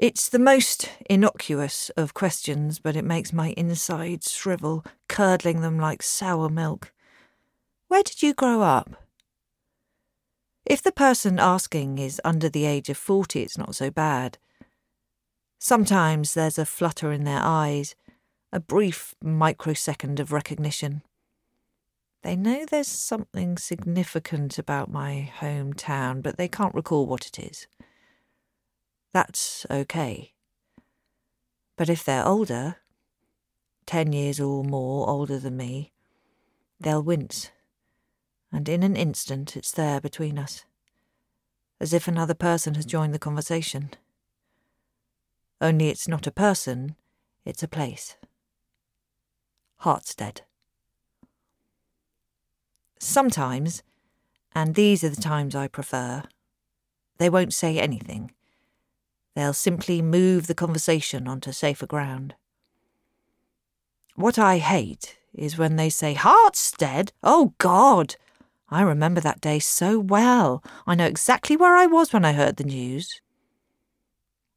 It's the most innocuous of questions, but it makes my insides shrivel, curdling them like sour milk. Where did you grow up? If the person asking is under the age of 40, it's not so bad. Sometimes there's a flutter in their eyes, a brief microsecond of recognition. They know there's something significant about my hometown, but they can't recall what it is. That's okay. But if they're older, ten years or more older than me, they'll wince, and in an instant it's there between us, as if another person has joined the conversation. Only it's not a person, it's a place. Hartstead. Sometimes, and these are the times I prefer, they won't say anything. They'll simply move the conversation onto safer ground. What I hate is when they say, Hartstead? Oh, God! I remember that day so well. I know exactly where I was when I heard the news.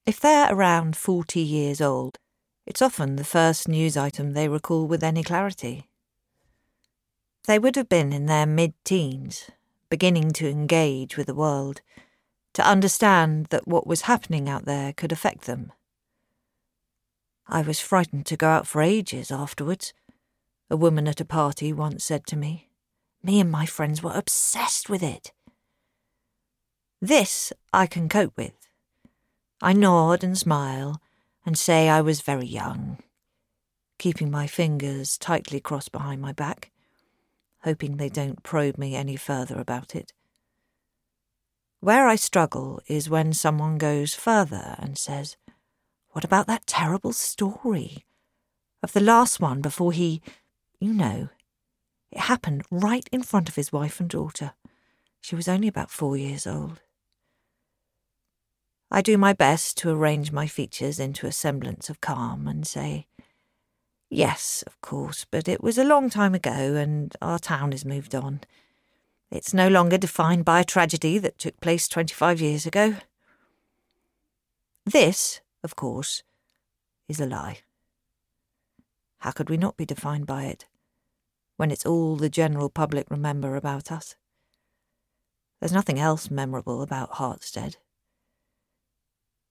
If they're around 40 years old, it's often the first news item they recall with any clarity. They would have been in their mid teens, beginning to engage with the world, to understand that what was happening out there could affect them. I was frightened to go out for ages afterwards, a woman at a party once said to me. Me and my friends were obsessed with it. This I can cope with. I nod and smile and say I was very young, keeping my fingers tightly crossed behind my back hoping they don't probe me any further about it. Where I struggle is when someone goes further and says, What about that terrible story? Of the last one before he, you know, it happened right in front of his wife and daughter. She was only about four years old. I do my best to arrange my features into a semblance of calm and say, Yes, of course, but it was a long time ago and our town has moved on. It's no longer defined by a tragedy that took place 25 years ago. This, of course, is a lie. How could we not be defined by it when it's all the general public remember about us? There's nothing else memorable about Hartstead.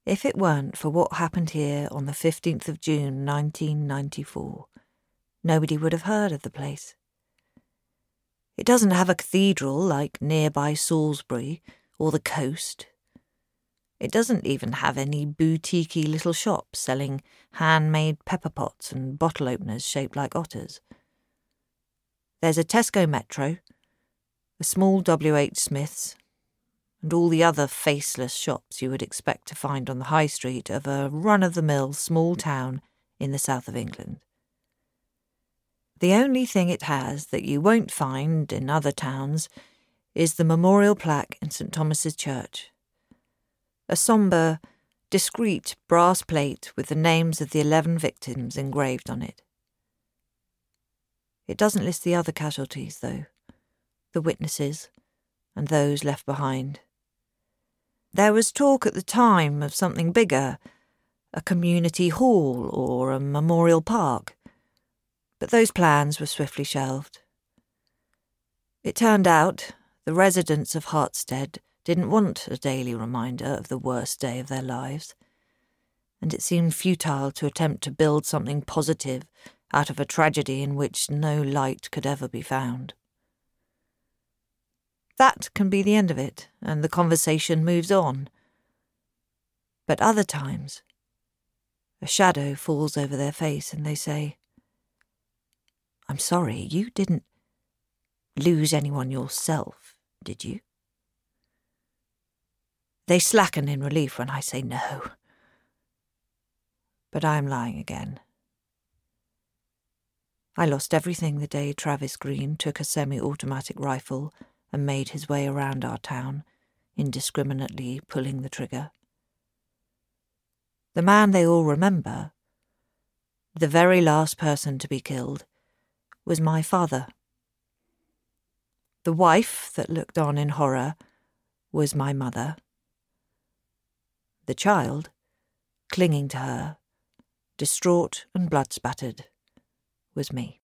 If it weren't for what happened here on the 15th of June 1994, nobody would have heard of the place. It doesn't have a cathedral like nearby Salisbury or the coast. It doesn't even have any boutiquey little shops selling handmade pepper pots and bottle openers shaped like otters. There's a Tesco Metro, a small WH Smith's, and all the other faceless shops you would expect to find on the high street of a run of the mill small town in the south of England. The only thing it has that you won't find in other towns is the memorial plaque in St Thomas's Church. A sombre, discreet brass plate with the names of the eleven victims engraved on it. It doesn't list the other casualties, though, the witnesses, and those left behind. There was talk at the time of something bigger, a community hall or a memorial park, but those plans were swiftly shelved. It turned out the residents of Hartstead didn't want a daily reminder of the worst day of their lives, and it seemed futile to attempt to build something positive out of a tragedy in which no light could ever be found. That can be the end of it, and the conversation moves on. But other times, a shadow falls over their face and they say, I'm sorry, you didn't lose anyone yourself, did you? They slacken in relief when I say no. But I am lying again. I lost everything the day Travis Green took a semi automatic rifle and made his way around our town, indiscriminately pulling the trigger. The man they all remember, the very last person to be killed, was my father. The wife that looked on in horror was my mother. The child, clinging to her, distraught and blood spattered, was me.